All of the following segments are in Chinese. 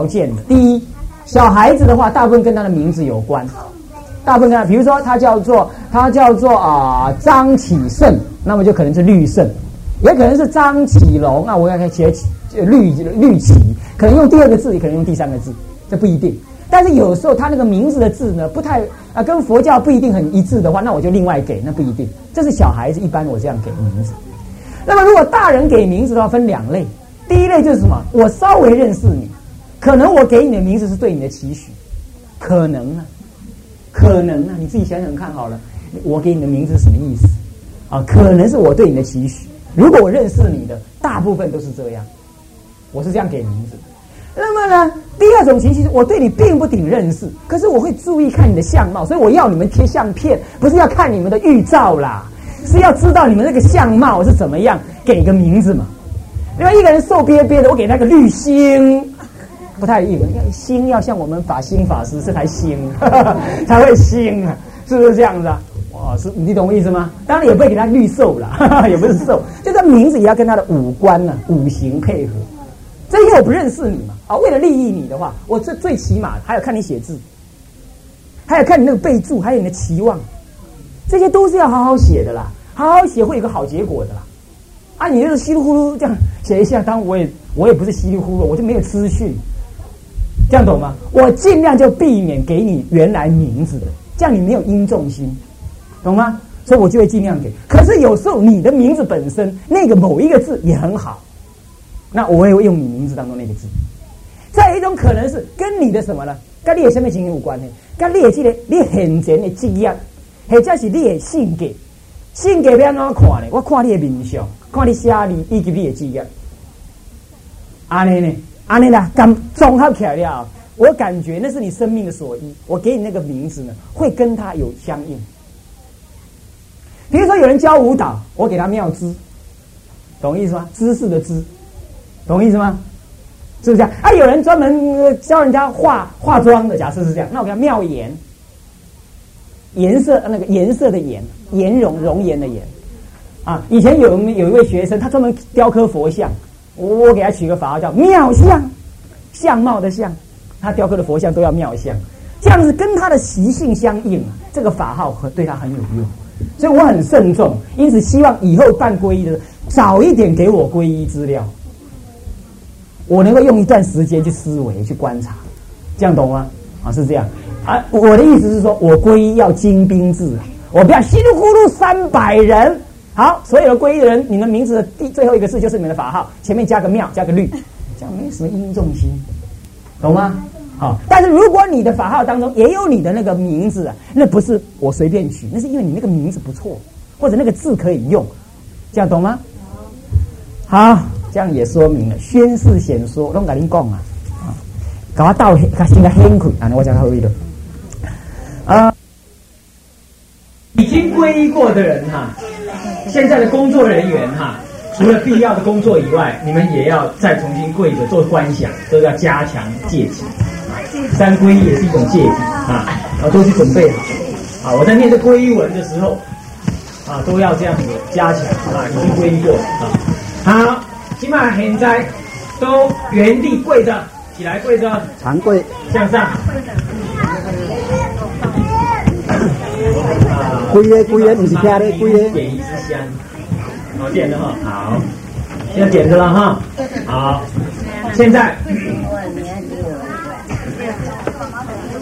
条件的。第一，小孩子的话，大部分跟他的名字有关，大部分跟他，比如说他叫做他叫做啊张启胜，那么就可能是绿胜，也可能是张启龙啊，我要写绿绿旗，可能用第二个字，也可能用第三个字，这不一定。但是有时候他那个名字的字呢，不太啊，跟佛教不一定很一致的话，那我就另外给，那不一定。这是小孩子一般我这样给名字。那么如果大人给名字的话，分两类。第一类就是什么？我稍微认识你，可能我给你的名字是对你的期许，可能啊，可能啊，你自己想想看好了，我给你的名字是什么意思？啊，可能是我对你的期许。如果我认识你的，大部分都是这样，我是这样给名字。那么呢，第二种情形是我对你并不顶认识，可是我会注意看你的相貌，所以我要你们贴相片，不是要看你们的预兆啦，是要知道你们那个相貌是怎么样，给个名字嘛。另外一个人瘦瘪瘪的，我给他个绿星，不太硬，心要像我们法心法师是台心 才会心啊，是不是这样子啊？哇，是你懂我意思吗？当然也不会给他绿瘦了，也不是瘦，就这名字也要跟他的五官呢、五行配合。这因为我不认识你嘛，啊，为了利益你的话，我最最起码还要看你写字，还有看你那个备注，还有你的期望，这些都是要好好写的啦，好好写会有个好结果的啦。啊，你就是稀里糊涂这样写一下，当然我也我也不是稀里糊涂，我就没有资讯，这样懂吗？我尽量就避免给你原来名字的，这样你没有音重心，懂吗？所以我就会尽量给。可是有时候你的名字本身那个某一个字也很好。那我也会用你名字当中那个字。再一种可能是跟你的什么呢？跟你的什么情形有关呢？跟你的这个你现前的职业，或者是你的性格，性格要怎看呢？我看你的面相，看你写字以及你的职业。安尼呢？安尼啦，刚综合起来了，我感觉那是你生命的所依。我给你那个名字呢，会跟他有相应。比如说有人教舞蹈，我给他妙姿，懂意思吗？姿势的姿。懂意思吗？是不是这样？啊，有人专门教人家化化妆的，假设是这样，那我给他妙颜，颜色那个颜色的颜，颜容容颜的颜。啊，以前有有一位学生，他专门雕刻佛像，我给他取个法号叫妙相，相貌的相，他雕刻的佛像都要妙相，这样子跟他的习性相应，这个法号和对他很有用，所以我很慎重，因此希望以后办皈依的早一点给我皈依资料。我能够用一段时间去思维、去观察，这样懂吗？啊，是这样。啊，我的意思是说，我皈依要精兵制，我不要稀里糊涂三百人。好，所有的皈依的人，你们名字的第最后一个字就是你们的法号，前面加个妙，加个律，这样没什么音重心，懂吗？好，但是如果你的法号当中也有你的那个名字，那不是我随便取，那是因为你那个名字不错，或者那个字可以用，这样懂吗？好。这样也说明了宣誓显说，拢甲您讲啊，搞我道他现在很苦，啊，我讲他会的，啊，已经皈依过的人哈，现在的工作人员哈，除了必要的工作以外，你们也要再重新跪着做观想，都要加强戒体，三皈依也是一种戒体啊，啊，都去准备好，啊，我在念这皈依文的时候，啊，都要这样子加强啊，已经皈依过啊，好。起码现在都原地跪着，起来跪着，长跪。向上。不是。点一支香，好点的哈，好，现在点着了哈，好，现在，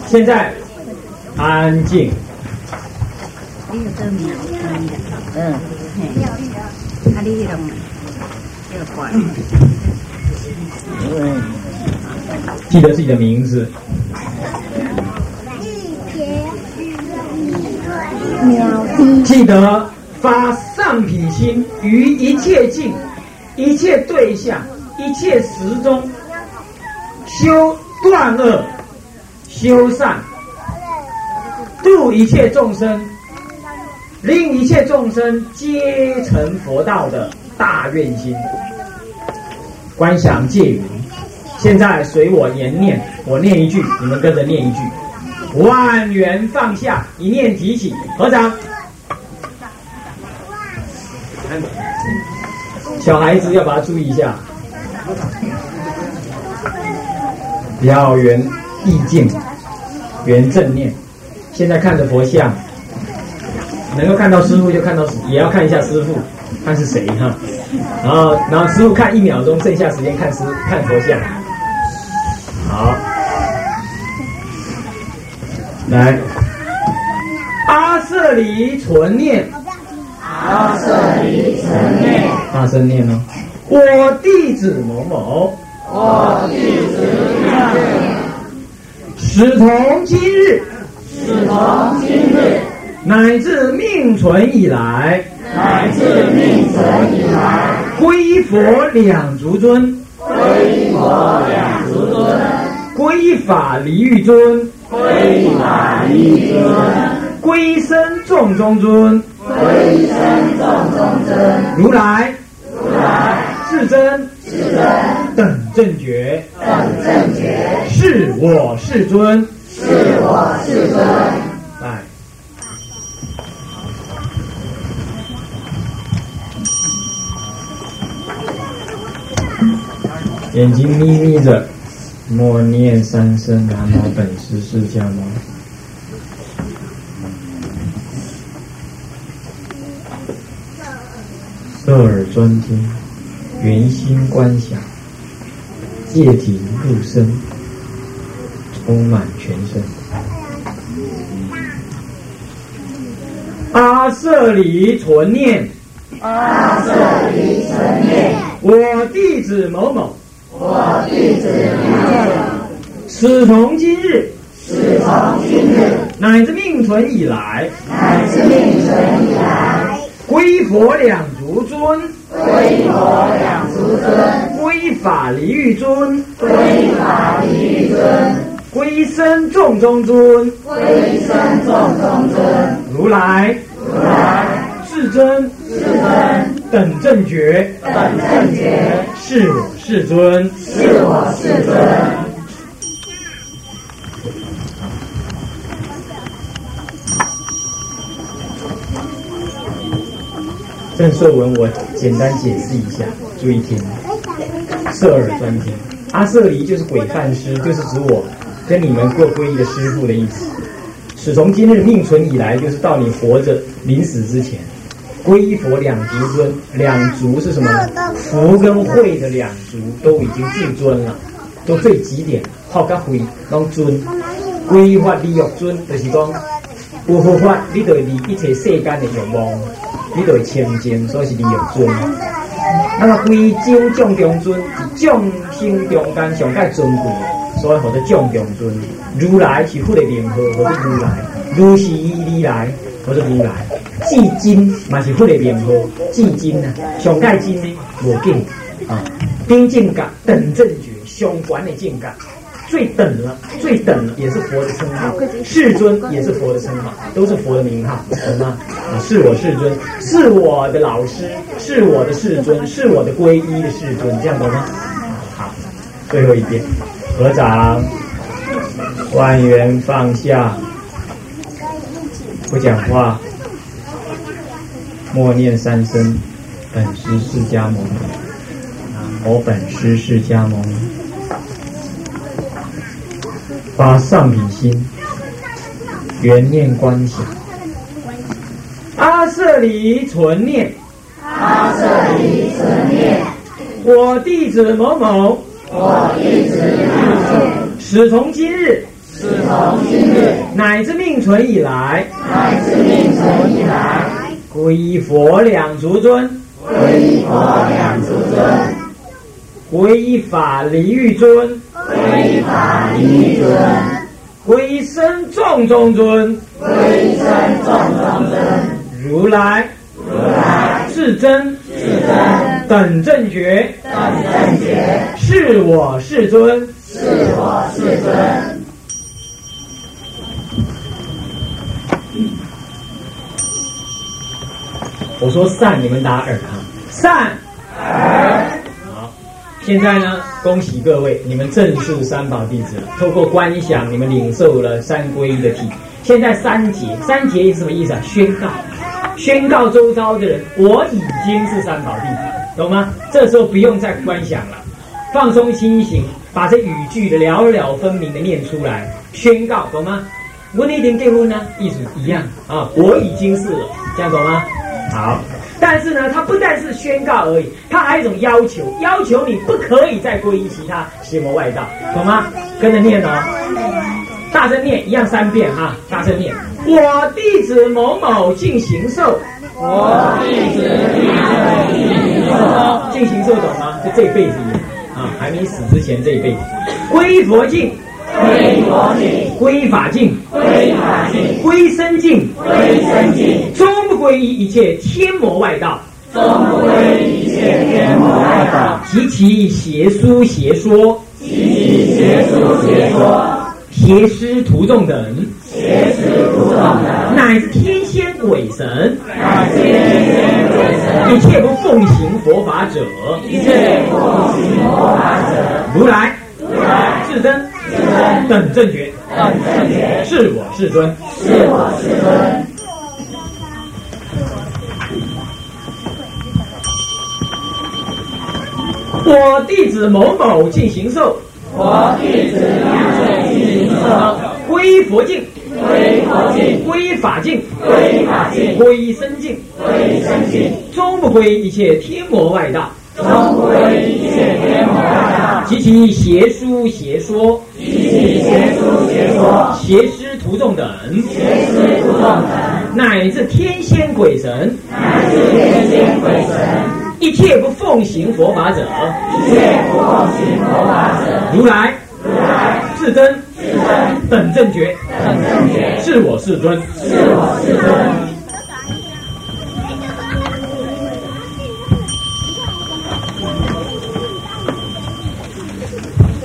现在安静。嗯。记得自己的名字。记得发上品心于一切境、一切对象、一切时中，修断恶、修善，度一切众生，令一切众生皆成佛道的。大愿心，观想戒语。现在随我言念，我念一句，你们跟着念一句。万缘放下，一念提起，合掌。小孩子要把它注意一下。要圆意境，圆正念。现在看着佛像，能够看到师傅就看到，也要看一下师傅，看是谁哈。然后，然后师傅看一秒钟，剩下时间看师看佛像。好，来，阿舍离存念，阿舍离存念，大声念。哦。我弟子某某，我弟子某某，始从今日，始从今日，乃至命存以来，乃至命存以来，归佛两足尊，归佛两足尊，归法离欲尊，皈法离尊，皈身众中尊，皈身众中尊，如来。如来。世尊世尊等正觉，等正觉，是我世尊。是我世尊。来，眼睛眯眯着，默念三声南无本师释迦牟尼。侧耳专听，圆心观想，戒体入身，充满全身。阿舍离存念，阿舍离存念，我弟子某某，我弟子某某，始从今日，始从今日，乃至命存以来，乃至命存以来，归佛两足尊，归佛两足尊，归法离欲尊，归法离欲尊，归身众中尊，归身众中尊，如来。如来。世尊世尊等正觉，等正觉，是我世尊。是我世尊。正受文我简单解释一下，注意听，色耳专听。阿舍离就是鬼犯师，就是指我跟你们过皈依的师傅的意思。始从今日命存以来，就是到你活着临死之前，皈佛两足尊，两足是什么？福跟慧的两足都已经至尊了，都最极点，好跟慧拢尊。皈依法利欲尊，就是讲有佛法，你就会离一切世间的欲望。你就会清净，所以是利欲尊。那么归九众中尊，是众生中间上界尊贵，所以叫做众中尊。如来是佛的名号，叫做如来；如是如来，叫做如来。至真嘛是佛的名号，至真啊，上界真呢无境啊，顶境界等正觉，上悬的境界。最等了，最等了，也是佛的称号。世尊也是佛的称号，都是佛的名号，懂吗？啊，是我世尊，是我的老师，是我的世尊，是我的皈依的世尊，这样懂吗？好，最后一遍，合掌，万缘放下，不讲话，默念三声，本师释迦牟尼，我本师释迦牟尼。发上品心，圆念观想，阿舍离存念，阿舍离存念，我弟子某某，我弟子某某，始从今日，始从今日，乃至命存以来，乃至命存以来，皈依佛两足尊，皈依佛两足尊，皈依法离欲尊。皈法离尊，皈身众中尊，皈身众中尊，如来如来。至真，至真。等正觉，等正觉，是我世尊。是我世尊。我说善，你们打耳啊，善。好，现在呢，恭喜各位，你们正是三宝弟子了。透过观想，你们领受了三皈依的体。现在三节，三节是什么意思啊？宣告，宣告周遭的人，我已经是三宝弟子，懂吗？这时候不用再观想了，放松心情，把这语句的了了分明的念出来，宣告，懂吗？我那天结婚呢，意思一样啊，我已经是了，这样懂吗？好，但是呢，它不但是宣告而已，它还有一种要求，要求你不可以再皈依其他邪魔外道，懂吗？跟着念哦，大声念，一样三遍哈，大声念，我弟子某某进行受。我弟子进行受，进行受懂吗？就这辈子啊，还没死之前这一辈子，皈依佛境，归佛境，归法境，归法境，归身境，归身境，终不归一切天魔外道，终不归一切天魔外道，及其邪书邪说，及其邪书邪说。邪师徒众等，邪师徒众等，乃至天仙鬼神，乃至天仙鬼神，一切不奉行佛法者，一切不奉行佛法者，如来，如来，至真，等正觉，等正觉，是我世尊，是我世尊。我弟子某某进行受。我弟子某进行受，归佛境，归佛境，归法境，归法境，归身境，归身境，终不归一切天魔外道，终不归一切天魔外道，及其邪书邪说，及其邪书邪说，邪师徒众等，邪师徒众等，乃至天仙鬼神，乃至天仙鬼神，一切不奉行佛法者，一切不奉行佛法者，如来，如来，至真，至真，等正觉，等正觉，是我世尊，是我世尊。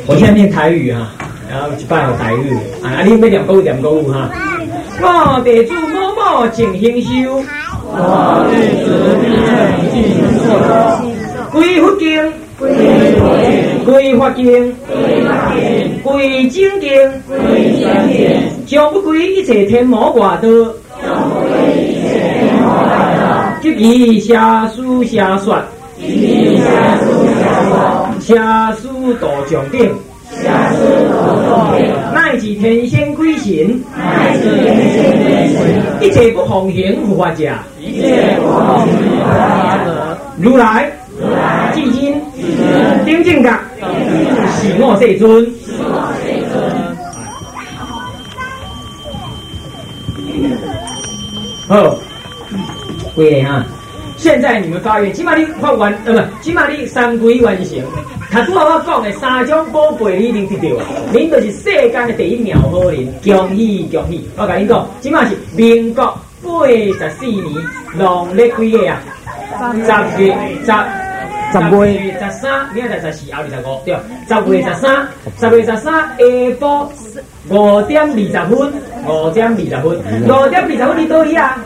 我现在念台语哈，然后一半有台语啊，你要念古念古哈。我地主某某静行修，我弟子必进行受，归佛经，归佛经，归法经，归法经，归精经，归真经，将不归一切天魔外道，将不归一切天魔外道，即其下书下说，及其下书下说，下书道上顶，下书道众顶，乃至天仙鬼神，乃至天仙鬼神，一切不奉行护法者，一切不奉行佛法者，如来，如来，至今，顶正觉，是我世尊。是我世尊。好，对哈。现在你们发愿，起码你发完，呃不，起码你三归完成。他拄好我讲的三种宝贝，你一定得到啊！恁就是世间的第一妙好人，恭喜恭喜！我甲恁讲，起码是民国八十四年农历几月啊？十月十。十月十三，明仔载十四，后二十五，对，十月十三，十月十三下晡五点二十分，五点二十分，五点二十分你倒去啊？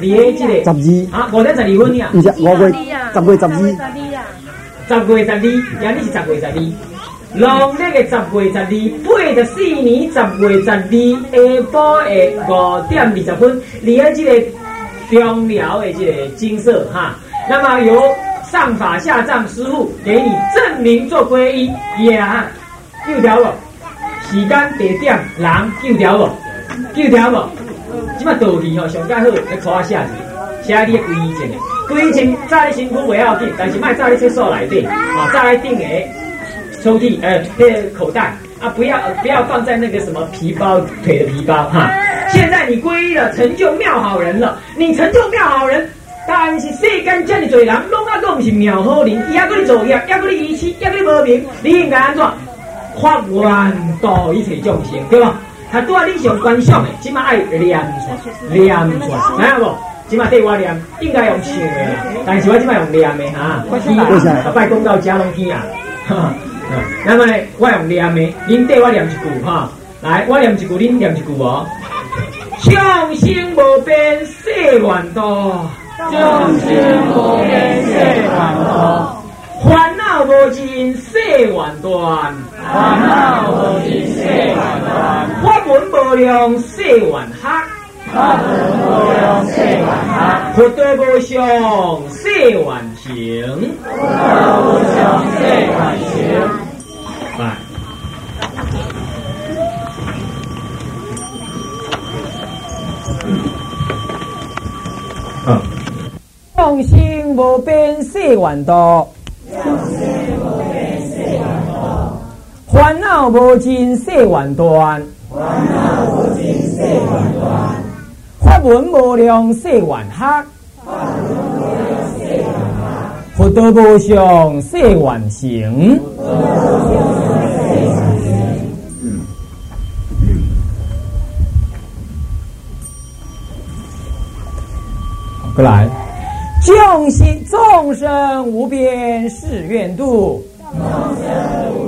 你迄即個十二，啊，五点十二分呀？唔是五月十月十二，十月十二，呀，你是十月十二。农历嘅十月十二，八十四年十月十二下晡嘅五点二十分，你喺即个中寮嘅即个金色哈，那么由上法下藏师傅给你证明做皈依，呀，九條無？時間地点人九條無？九條無？即馬道具吼上較好，來拖寫字，寫你嘅皈依證嘅。皈依證早你身軀袂要緊，但是莫早你廁所內底，啊，早你頂個抽屉，呃，那個口袋啊，不要不要放在那個什麼皮包腿的皮包哈。現在你皈依了，成就妙好人了，你成就妙好人。但是世間遮爾多人，攏啊都毋是妙好人，伊還佫咧造業，還佫咧愚痴，還佫咧無明，你應該安怎？發願度一切眾生，對吧？他，拄啊，你是用观想的，即马爱念出，念出来，听下无？即马对我念，应该用唱的啦，但是我即马用念的哈。我先来，拜公到家拢听啊。那么呢，我用念的，恁对我念一句哈，来，我念一句，恁念一句哦。众生无边誓愿度，众生无边誓愿度。烦恼无尽誓愿断，烦恼无尽。世法门无量世还法法门无量世还法佛道无上世还行，佛道无上世还行。众生无边誓，众生无边誓愿度。烦恼无尽誓愿断，法门无量誓愿学，佛道无上誓愿成。过来，众生众生无边誓愿度，众生无边誓愿度，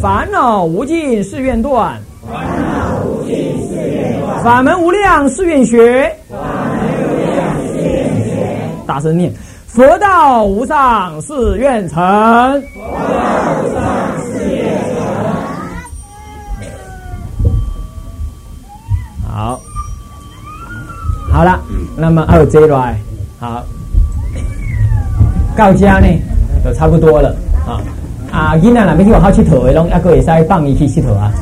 烦恼无尽誓愿断，烦恼无尽誓愿断，法门无量誓愿学，法门无量誓愿学，大声念，佛道无上誓愿成，佛道无上誓愿成，好，好了。那么还有这来，好，告家呢就差不多了。啊。啊，囡仔那边去外口佚佗的，拢一个会使放伊去佚佗啊。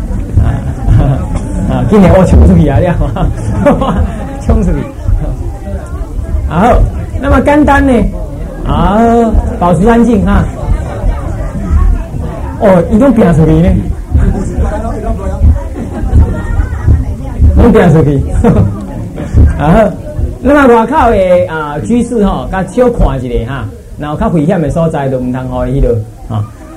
啊，今年我冲出去啊，了，冲出去。好，那么简单呢，啊，保持安静哈。哦，伊种变出去呢？拢变出去，啊。那么外口的啊居士吼，甲小看一下哈，然后较危险的所在都唔通好去了啊。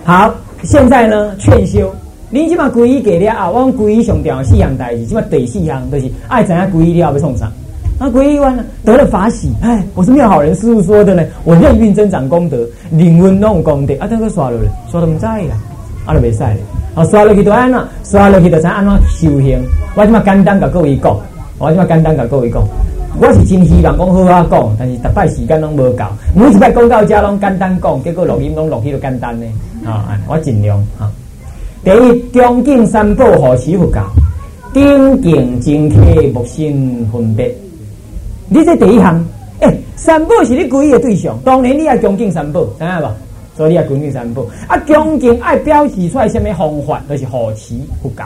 好，现在呢劝修，你即马皈依给了啊，我皈依上吊四样代志，即马第四样就是爱怎样皈依了要送啥？啊，皈依完了得了法喜，哎，我是妙好人师傅说的呢，我任运增长功德，灵魂弄功德，啊，这个刷了咧，刷都唔知啦，啊都未使咧，好刷落去就安怎？刷落去就知安怎修行。我即马简单甲各位讲，我即马简单甲各位讲。我是真希望讲好好讲，但是逐摆时间拢无够，每一摆讲到遮拢简单讲，结果录音拢录起都简单呢。啊，我尽量啊。第一，恭敬三宝，何时佛教？顶敬精体，木心分别。你这第一项，诶，三宝是你皈依的对象，当然你要恭敬三宝，知影无？所以你要恭敬三宝。啊，恭敬爱表示出来什么方法？就是何时佛教？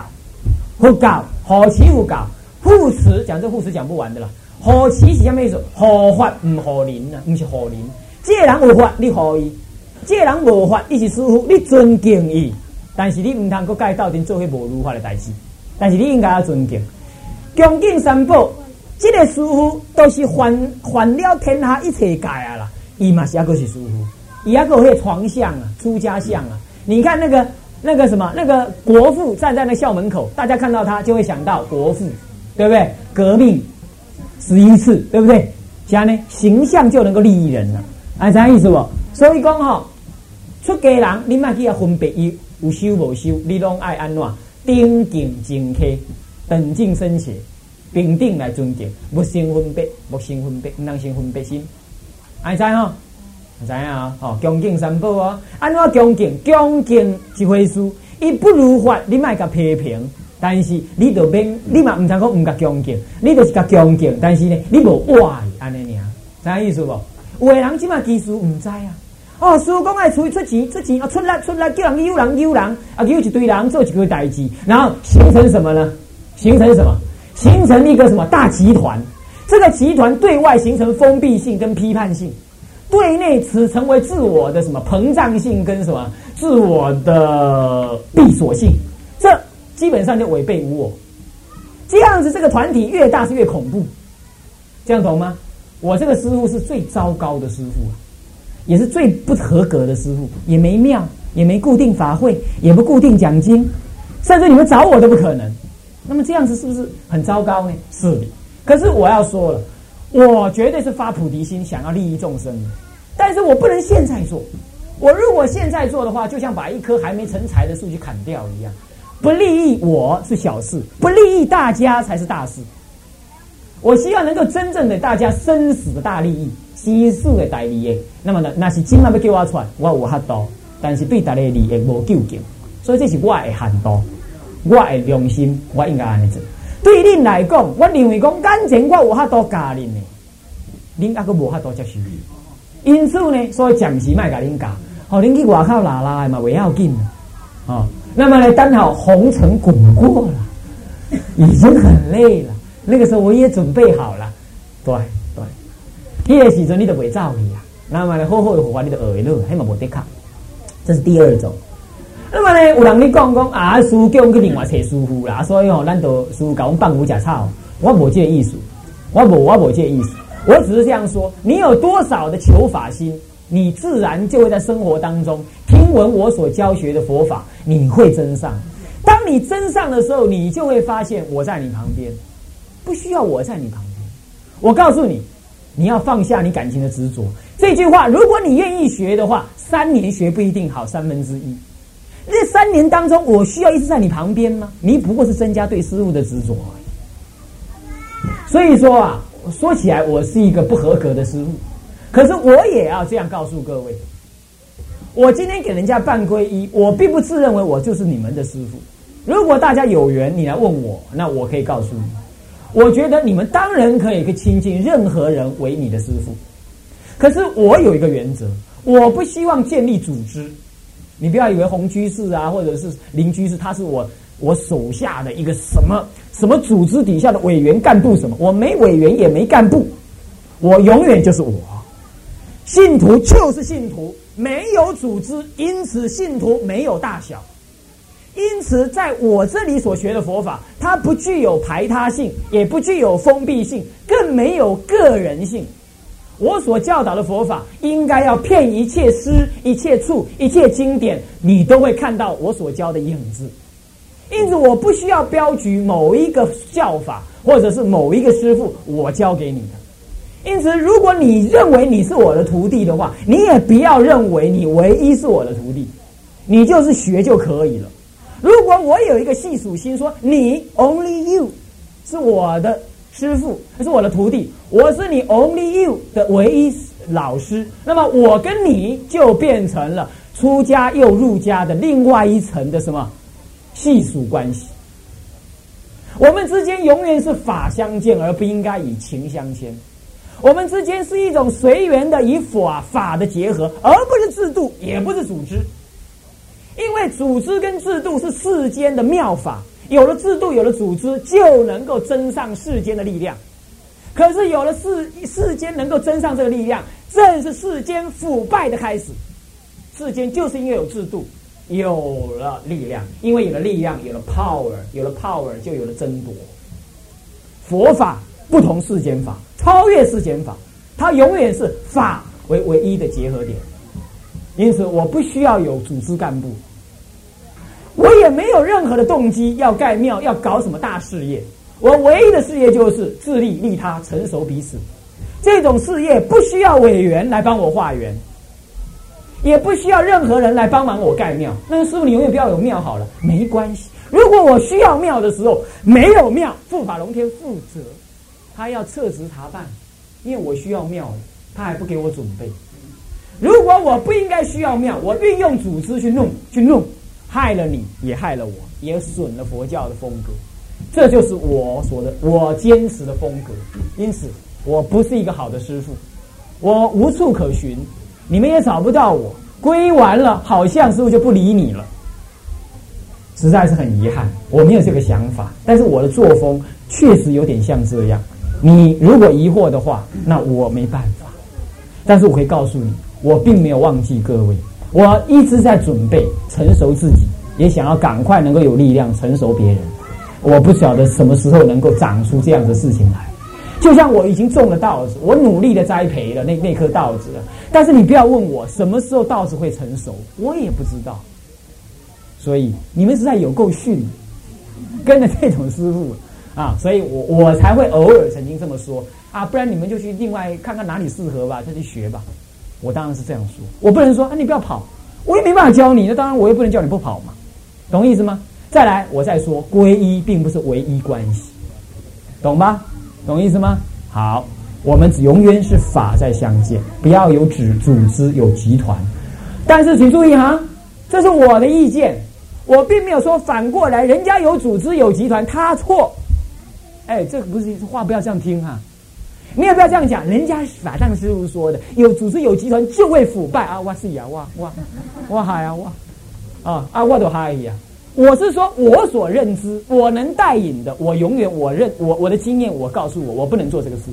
佛教何时佛教？护持讲这护持讲不完的啦。何其是什么意思？何法唔何人啊？唔是何人。这人有法，你何伊；这人无法，伊是师傅，你尊敬伊。但是你唔通个介到阵做些无如法的代志。但是你应该要尊敬、恭敬三宝。这个师傅都是还还了天下一切界啊啦！伊嘛是一个是师傅，伊一个会床相啊、出家相啊。你看那个那个什么那个国父站在那校门口，大家看到他就会想到国父，对不对？革命。十一次，对不对？这样呢，形象就能够利益人了，啊，啥意思不？所以讲哈，出家人你莫去要分别伊有修无修，你拢爱安怎？顶敬敬客，等敬生邪，平等来尊敬，不生分别，不生分别，唔能生分别心，爱知吼？知影啊？吼，恭敬三宝哦，安怎恭敬？恭敬一回事，伊不如法，你莫甲批评。但是你就免，你嘛唔通讲唔甲恭敬，你就是甲恭敬。但是呢，你无爱安尼尔，啥意思不？有个人即嘛技术唔知啊。哦，师傅讲爱出出钱出钱啊，出力出力，叫人诱人诱人啊，叫一堆人做一堆代志，然后形成什么呢？形成什么？形成一个什么大集团？这个集团对外形成封闭性跟批判性，对内只成为自我的什么膨胀性跟什么自我的闭锁性。基本上就违背无我，这样子这个团体越大是越恐怖，这样懂吗？我这个师傅是最糟糕的师傅，也是最不合格的师傅，也没庙，也没固定法会，也不固定奖金，甚至你们找我都不可能。那么这样子是不是很糟糕呢？是。可是我要说了，我绝对是发菩提心，想要利益众生的，但是我不能现在做。我如果现在做的话，就像把一棵还没成材的树去砍掉一样。不利益我是小事，不利益大家才是大事。我希望能够真正的大家生死的大利益，生死的大利益。那么呢，那是今晚要叫我出来，我有法度，但是对大家的利益无究竟，所以这是我的限度，我的良心，我应该安尼做。对恁来讲，我认为讲感情我有法度教恁的，恁阿个无法度接受。因此呢，所以暂时卖甲恁教，好恁去外口拉拉嘛，袂要紧啊。那么呢，刚好红尘滚过了，已经很累了。那个时候我也准备好了，对对。迄个时阵你就袂走去啊。那么呢，好好的活法你都学会了，迄嘛无得卡。这是第二种。那么呢，有人你讲讲啊，师傅叫我们去另外找师傅啦，所以吼，咱都师傅教我们放牛吃草，我无这个意思，我无我无这个意思，我只是这样说，你有多少的求法心，你自然就会在生活当中听闻我所教学的佛法，你会增上。当你增上的时候，你就会发现我在你旁边，不需要我在你旁边。我告诉你，你要放下你感情的执着。这句话，如果你愿意学的话，三年学不一定好三分之一。这三年当中，我需要一直在你旁边吗？你不过是增加对师傅的执着而已。所以说啊，说起来我是一个不合格的师傅，可是我也要这样告诉各位：我今天给人家办皈依，我并不自认为我就是你们的师傅。如果大家有缘，你来问我，那我可以告诉你，我觉得你们当然可以去亲近任何人为你的师傅。可是我有一个原则，我不希望建立组织。你不要以为红居士啊，或者是林居士，他是我我手下的一个什么什么组织底下的委员干部什么？我没委员也没干部，我永远就是我。信徒就是信徒，没有组织，因此信徒没有大小。因此，在我这里所学的佛法，它不具有排他性，也不具有封闭性，更没有个人性。我所教导的佛法，应该要骗一切师、一切处、一切经典，你都会看到我所教的影子。因此，我不需要标举某一个教法，或者是某一个师傅我教给你的。因此，如果你认为你是我的徒弟的话，你也不要认为你唯一是我的徒弟，你就是学就可以了。如果我有一个细数心，说你 only you 是我的。师傅，他是我的徒弟，我是你 only you 的唯一老师。那么我跟你就变成了出家又入家的另外一层的什么系属关系？我们之间永远是法相见，而不应该以情相牵。我们之间是一种随缘的以法法的结合，而不是制度，也不是组织。因为组织跟制度是世间的妙法。有了制度，有了组织，就能够增上世间的力量。可是有了世世间能够增上这个力量，正是世间腐败的开始。世间就是因为有制度，有了力量，因为有了力量，有了 power，有了 power 就有了争夺。佛法不同世间法，超越世间法，它永远是法为唯一的结合点。因此，我不需要有组织干部。我也没有任何的动机要盖庙，要搞什么大事业。我唯一的事业就是自利利他，成熟彼此。这种事业不需要委员来帮我化缘，也不需要任何人来帮忙我盖庙。那师傅，你永远不要有庙好了，没关系。如果我需要庙的时候没有庙，护法龙天负责，他要撤职查办，因为我需要庙，他还不给我准备。如果我不应该需要庙，我运用组织去弄，去弄。害了你，也害了我，也损了佛教的风格。这就是我说的，我坚持的风格。因此，我不是一个好的师傅，我无处可寻，你们也找不到我。归完了，好像师傅就不理你了，实在是很遗憾。我没有这个想法，但是我的作风确实有点像这样。你如果疑惑的话，那我没办法。但是我可以告诉你，我并没有忘记各位。我一直在准备成熟自己，也想要赶快能够有力量成熟别人。我不晓得什么时候能够长出这样的事情来。就像我已经种了稻子，我努力的栽培了那那颗稻子。但是你不要问我什么时候稻子会成熟，我也不知道。所以你们是在有够训，跟着这种师傅啊，所以我我才会偶尔曾经这么说啊，不然你们就去另外看看哪里适合吧，再去学吧。我当然是这样说，我不能说啊，你不要跑，我也没办法教你。那当然，我也不能叫你不跑嘛，懂意思吗？再来，我再说，皈依并不是唯一关系，懂吗？懂意思吗？好，我们只永远是法在相见，不要有组组织有集团。但是请注意哈，这是我的意见，我并没有说反过来，人家有组织有集团，他错。哎，这不是话，不要这样听哈。你也不要这样讲，人家法藏师傅说的，有组织有集团就会腐败啊！哇是呀，哇哇哇嗨呀哇啊啊我都嗨呀！我是说，我所认知，我能带引的，我永远我认我我的经验，我告诉我，我不能做这个事。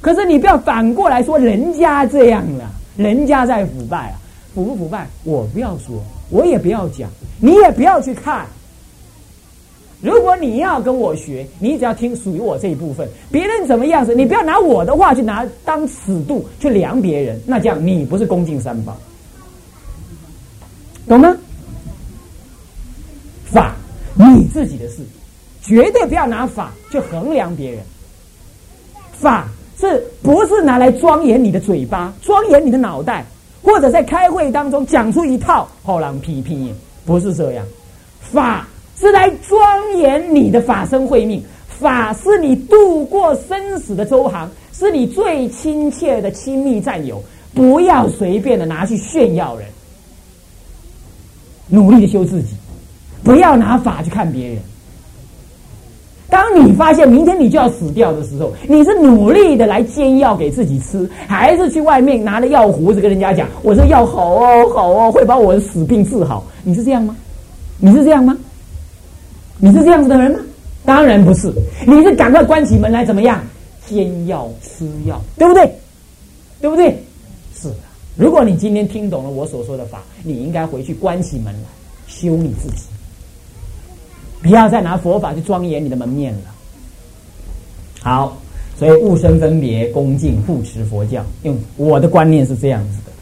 可是你不要反过来说人家这样了，人家在腐败啊，腐不腐败？我不要说，我也不要讲，你也不要去看。如果你要跟我学，你只要听属于我这一部分，别人怎么样子，你不要拿我的话去拿当尺度去量别人，那这样你不是恭敬三宝，懂吗？法你自己的事，绝对不要拿法去衡量别人。法是不是拿来庄严你的嘴巴、庄严你的脑袋，或者在开会当中讲出一套后浪批批？不是这样，法。是来庄严你的法身慧命，法是你度过生死的周行，是你最亲切的亲密战友，不要随便的拿去炫耀人，努力的修自己，不要拿法去看别人。当你发现明天你就要死掉的时候，你是努力的来煎药给自己吃，还是去外面拿着药壶子跟人家讲我这药好哦好哦，会把我的死病治好？你是这样吗？你是这样吗？你是这样子的人吗？当然不是，你是赶快关起门来怎么样？煎药吃药，对不对？对不对？是的。如果你今天听懂了我所说的法，你应该回去关起门来修你自己，不要再拿佛法去庄严你的门面了。好，所以物生分别，恭敬护持佛教，用我的观念是这样子的。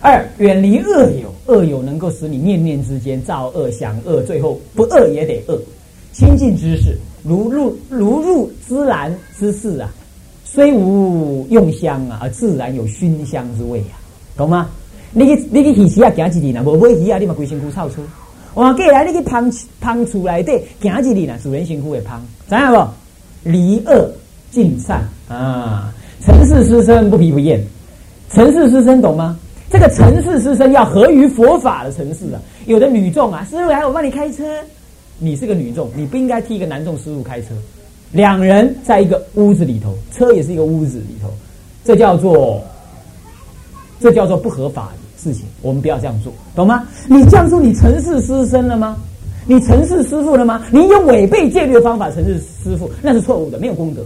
二，远离恶友，恶友能够使你念念之间造恶想恶，最后不恶也得恶。亲近之事，如入如入芝兰之事啊，虽无用香啊，而自然有熏香之味啊，懂吗？你去你去鱼池啊，行一里呢，无买鱼啊，你嘛规身躯臭出。哇，过来你去芳芳厝内底行一里呢，主人身躯会芳，知影不？离恶尽善啊，城市师生不疲不厌。城市师生懂吗？这个城市师生要合于佛法的城市啊。有的女众啊，师傅来，我帮你开车。你是个女众，你不应该替一个男众师傅开车。两人在一个屋子里头，车也是一个屋子里头，这叫做这叫做不合法的事情。我们不要这样做，懂吗？你这样做，你成事师生了吗？你成事师傅了吗？你用违背戒律的方法成事师傅，那是错误的，没有功德。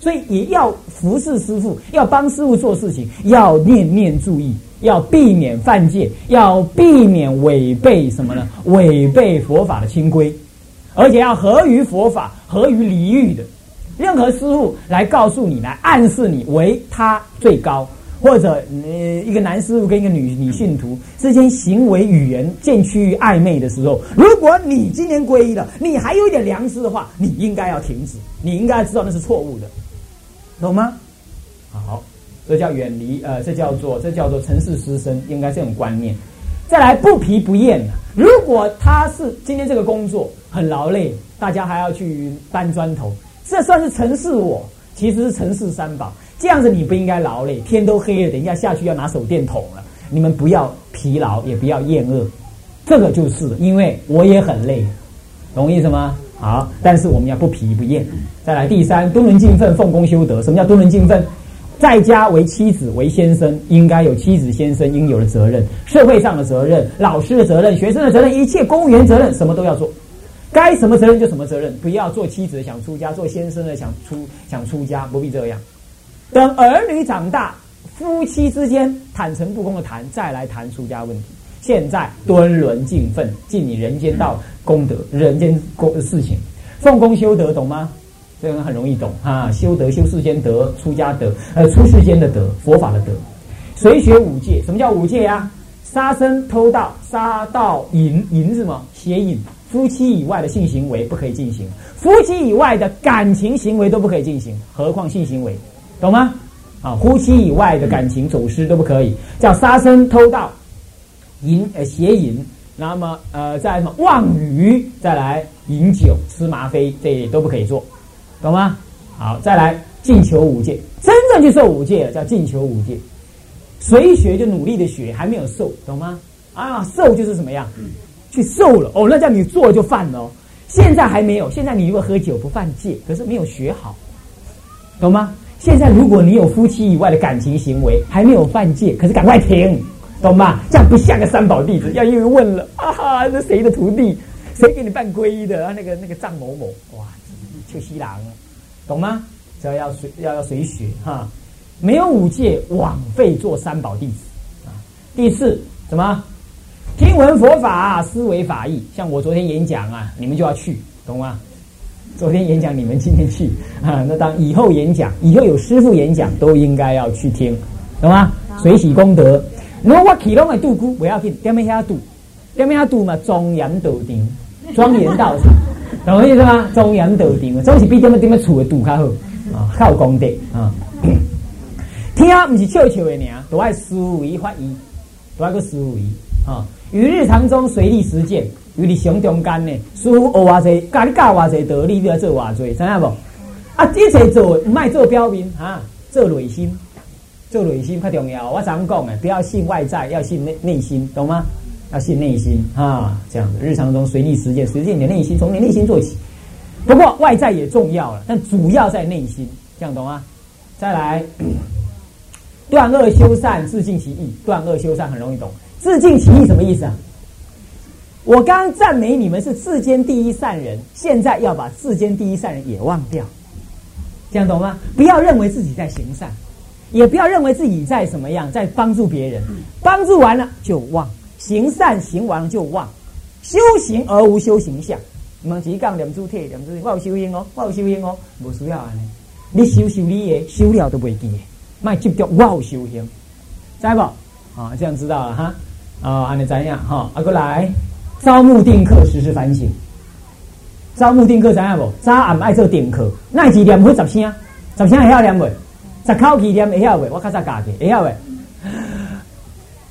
所以也要服侍师傅，要帮师傅做事情，要念念注意。要避免犯戒，要避免违背什么呢？违背佛法的清规，而且要合于佛法、合于礼遇的。任何师傅来告诉你、来暗示你为他最高，或者呃一个男师傅跟一个女女信徒之间行为语言渐趋于暧昧的时候，如果你今年皈依了，你还有一点良知的话，你应该要停止，你应该知道那是错误的，懂吗？好。这叫远离，呃，这叫做这叫做城市师生，应该这种观念。再来不疲不厌如果他是今天这个工作很劳累，大家还要去搬砖头，这算是城市我，其实是城市三宝。这样子你不应该劳累，天都黑了，等一下下去要拿手电筒了。你们不要疲劳，也不要厌恶，这个就是因为我也很累，懂我意思吗？好，但是我们要不疲不厌。再来第三，多伦敬奋，奉公修德。什么叫多伦敬奋？在家为妻子为先生，应该有妻子先生应有的责任，社会上的责任，老师的责任，学生的责任，一切公务员责任，什么都要做。该什么责任就什么责任，不要做妻子想出家，做先生的想出想出家，不必这样。等儿女长大，夫妻之间坦诚不公的谈，再来谈出家问题。现在敦伦敬奋，尽你人间道功德，人间公事情，奉公修德，懂吗？这个很容易懂啊！修德修世间德，出家德，呃，出世间的德，佛法的德。随学五戒，什么叫五戒呀？杀生、偷盗、杀盗淫，淫什么？邪淫。夫妻以外的性行为不可以进行，夫妻以外的感情行为都不可以进行，何况性行为，懂吗？啊，夫妻以外的感情走私都不可以，叫杀生、偷盗、淫呃邪淫。那么呃，再什么妄语，再来饮酒、吃吗啡，这都不可以做。懂吗？好，再来进求五戒，真正去受五戒了，叫进求五戒。随学就努力的学，还没有受，懂吗？啊，受就是什么样？去受了哦，那叫你做就犯了、现在还没有，现在你如果喝酒不犯戒，可是没有学好，懂吗？现在如果你有夫妻以外的感情行为，还没有犯戒，可是赶快停，懂吗？这样不像个三宝弟子，要因为问了啊哈，这谁的徒弟？谁给你办皈依的？啊，那个那个藏某某，哇，秋西郎，懂吗？只要要随要要随学哈，没有五戒枉费做三宝弟子啊。第四，什么？听闻佛法，思维法义。像我昨天演讲啊，你们就要去，懂吗？昨天演讲，你们今天去 啊？那当以后演讲，以后有师傅演讲，都应该要去听，懂吗？随喜功德。如果我启动的度孤，不要去，点咩下度？点咩下度嘛？庄严道场，庄严道场，懂我意思吗？庄严道场，总是比点么点么厝的度较好啊，好功德啊。听，不是笑笑的，尔，都爱思维法义，都爱个思维啊。于日常中随地实践，于你行中间呢，师傅学偌济，教你教偌济道理，你要做偌济，知道不？啊，一切做唔爱做表面啊，做内心，做内心较重要。我常讲的？不要信外在，要信内内心，懂吗？要信内心啊，这样子。日常中随地实践，实践你的内心，从你内心做起。不过外在也重要了，但主要在内心，这样懂吗？再来，断恶修善，自尽其意。断恶修善很容易懂。自尽其意什么意思啊？我刚刚赞美你们是世间第一善人，现在要把世间第一善人也忘掉，这样懂吗？不要认为自己在行善，也不要认为自己在什么样，在帮助别人，帮助完了就忘，行善行完了就忘，修行而无修行相。你们只讲两字贴，两字，我有修行哦，我有修行哦，无需要安尼。你修修你的，修了都未记的，卖执叫，我有修行，知不？啊，这样知道了哈。哦安尼知影吼。啊过来招募订课实时反省。招募订课知影无？早暗爱做订课。那会念欲十声十声会晓念未十口气念会晓未我较早教过会晓未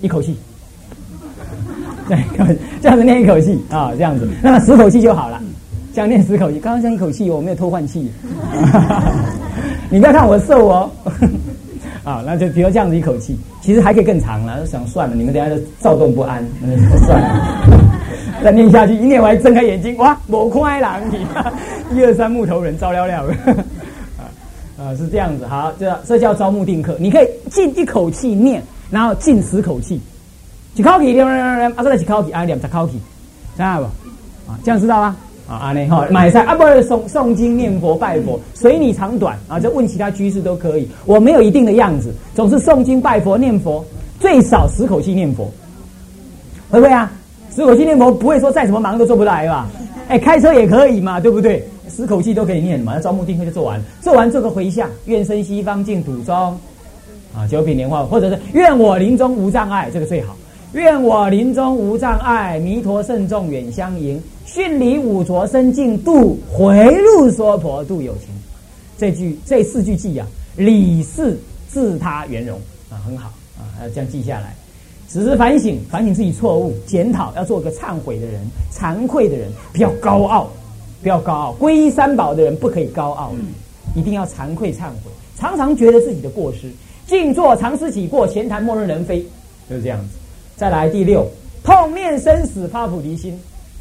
一口气，对，这样子念一口气。啊，这样子，那么十口气就好了，这样念十口气。刚刚讲一口气，我没有偷换气，你不要看我瘦哦，啊，那就比如这样子一口气，其实还可以更长了。想算了，你们等下就躁动不安，算了。再念下去，一念完睁开眼睛，哇，某快狼你，一二三木头人招了了，啊啊是这样子，好，这这叫招募定课，你可以进一口气念，然后进十口气，一口气，啊再来一口气，啊两十口气，知道不？啊这样知道吗？啊啊内哈买菜啊不是诵诵经念佛拜佛，随你长短啊，就问其他居士都可以，我没有一定的样子，总是诵经拜佛念佛，最少十口气念佛，会不会啊？十口气念佛不会说再怎么忙都做不来吧？哎，开车也可以嘛，对不对？十口气都可以念嘛，那招募定课就做完，做完做个回向，愿生西方净土中，啊，九品莲花，或者是愿我临终无障碍，这个最好。愿我临终无障碍，弥陀圣众远相迎，训礼五浊生净度，回路娑婆度有情。这句这四句记啊，理事自他圆融啊，很好啊，要这样记下来。只是反省，反省自己错误，检讨，要做个忏悔的人，惭愧的人，不要高傲，不要高傲。皈依三宝的人不可以高傲，一定要惭愧忏悔，常常觉得自己的过失，静坐常思己过，闲谈莫论人非，就是这样子。再来第六，痛面生死发菩提心，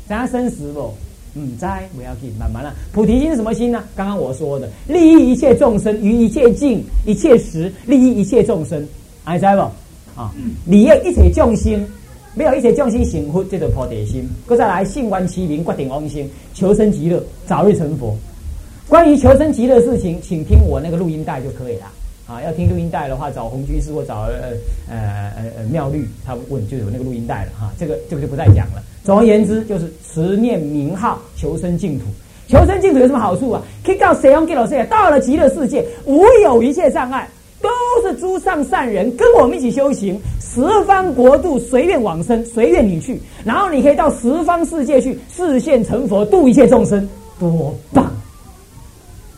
怎样生死不？嗯，在不要紧，慢慢了。菩提心是什么心呢？刚刚我说的，利益一切众生，于一切境、一切时，利益一切众生，还在不？啊，你要一切众生，没有一切众生幸福，这个菩提心。搁再来，性观其名，决定往生，求生极乐，早日成佛。关于求生极乐的事情，请听我那个录音带就可以了。啊，要听录音带的话，找红居士或找呃呃呃呃妙律，他问就有那个录音带了哈。这个这个就不再讲了。总而言之，就是持念名号，求生净土。求生净土有什么好处啊？可以告谁用给老师？到了极乐世界，无有一切障碍。都是诸上善人跟我们一起修行，十方国度随愿往生，随愿你去。然后你可以到十方世界去视现成佛，度一切众生，多棒！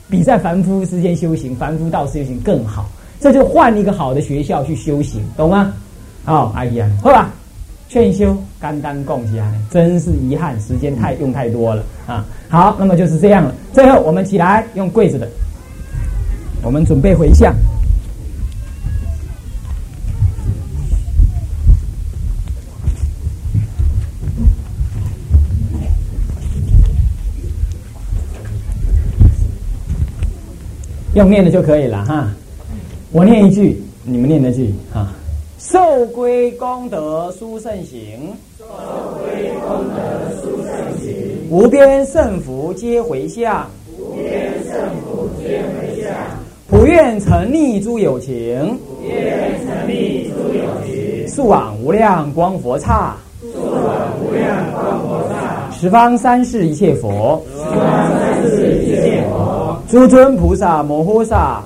比在凡夫之间修行、凡夫道士修行更好。这就换一个好的学校去修行，懂吗？好，阿姨啊，好吧，劝修甘当共起来，真是遗憾，时间太用太多了啊。好，那么就是这样了。最后我们起来用跪着的，我们准备回向。用念的就可以了哈。我念一句，你们念一句啊。受归功德殊胜行，受归功德殊胜行，无边胜福皆回向，无边胜福皆回向。普愿成立诸有情，普愿成立诸有情。速往无量光佛刹，速往无量光佛刹。十方三世一切佛，十方三世一切佛。诸尊菩萨摩诃萨。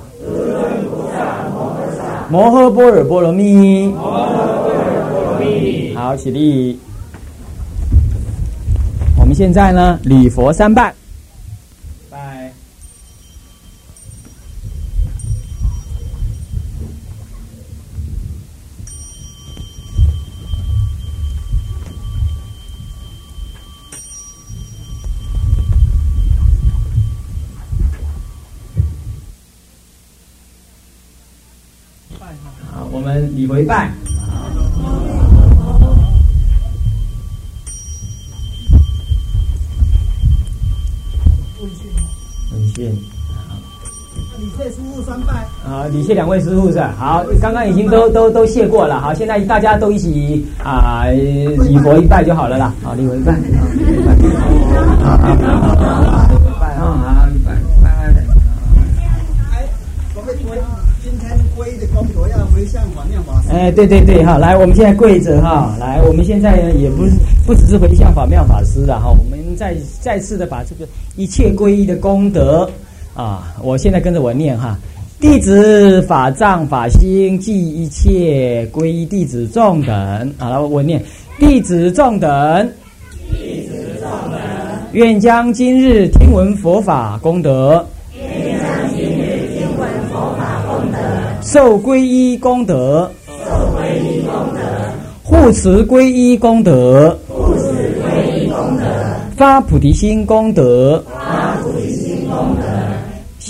摩诃般若波罗蜜，摩诃般若波罗蜜。好，起立。我们现在呢，礼佛三。拜。两位师傅是？好，刚刚已经都都都谢过了。好，现在大家都一起啊礼佛一拜就好了啦。好，礼佛一拜。好好好好好，一拜啊，好一拜拜。哎，我们我今天皈的功德要回向法妙法师。哎，对对对，哈，来，我们现在跪着哈，来，我们现在也不是不只是回向法妙法师了哈，我们再再次的把这个一切皈依的功德啊，我现在跟着我念哈，弟子法藏法心记一切皈依弟子众等，好了，我念。弟子众等，弟子众等，愿将今日听闻佛法功德。愿将今日听闻佛法功德，受皈依功德，护持皈依功德，护持皈依功德，护持皈依功德，发菩提心功德，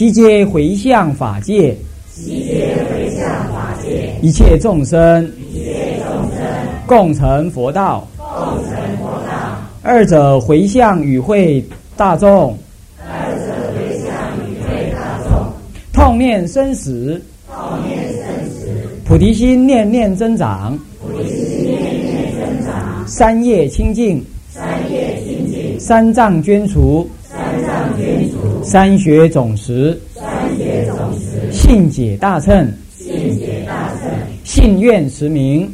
悉皆回向法界，悉皆回向法界，一切众生，一切众生，共成佛道，共成佛道，二者回向与会大众，二者回向与会大众，痛念生死。菩提心念念增长，菩提心念念增长。三业清净，三业清净。三藏捐除。三学总持，三学总持。信解大乘，信解大乘。信愿实名，